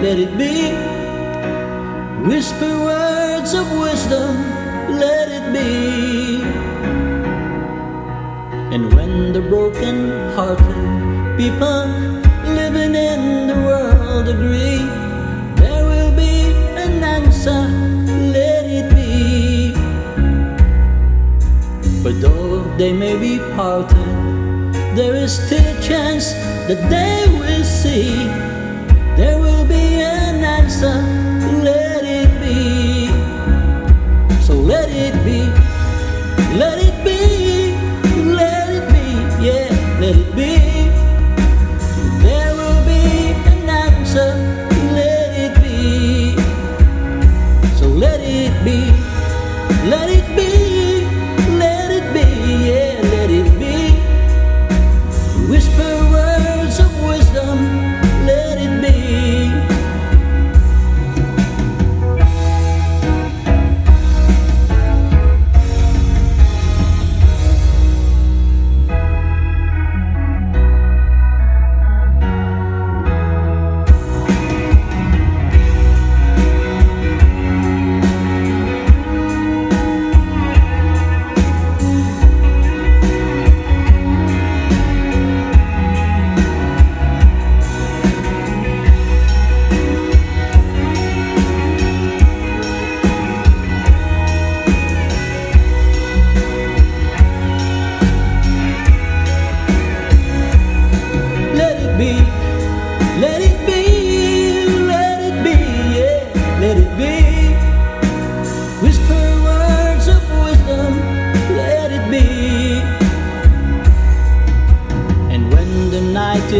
Let it be. Whisper words of wisdom, let it be. And when the broken hearted people living in the world agree, there will be an answer, let it be. But though they may be parted, there is still a chance that they will see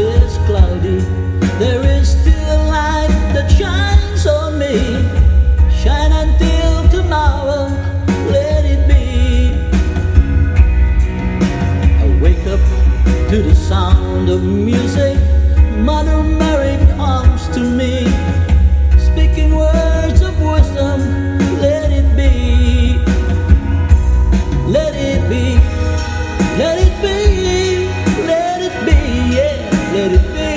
is cloudy, there is still light that shines on me. Shine until tomorrow, let it be. I wake up to the sound of music. let it be.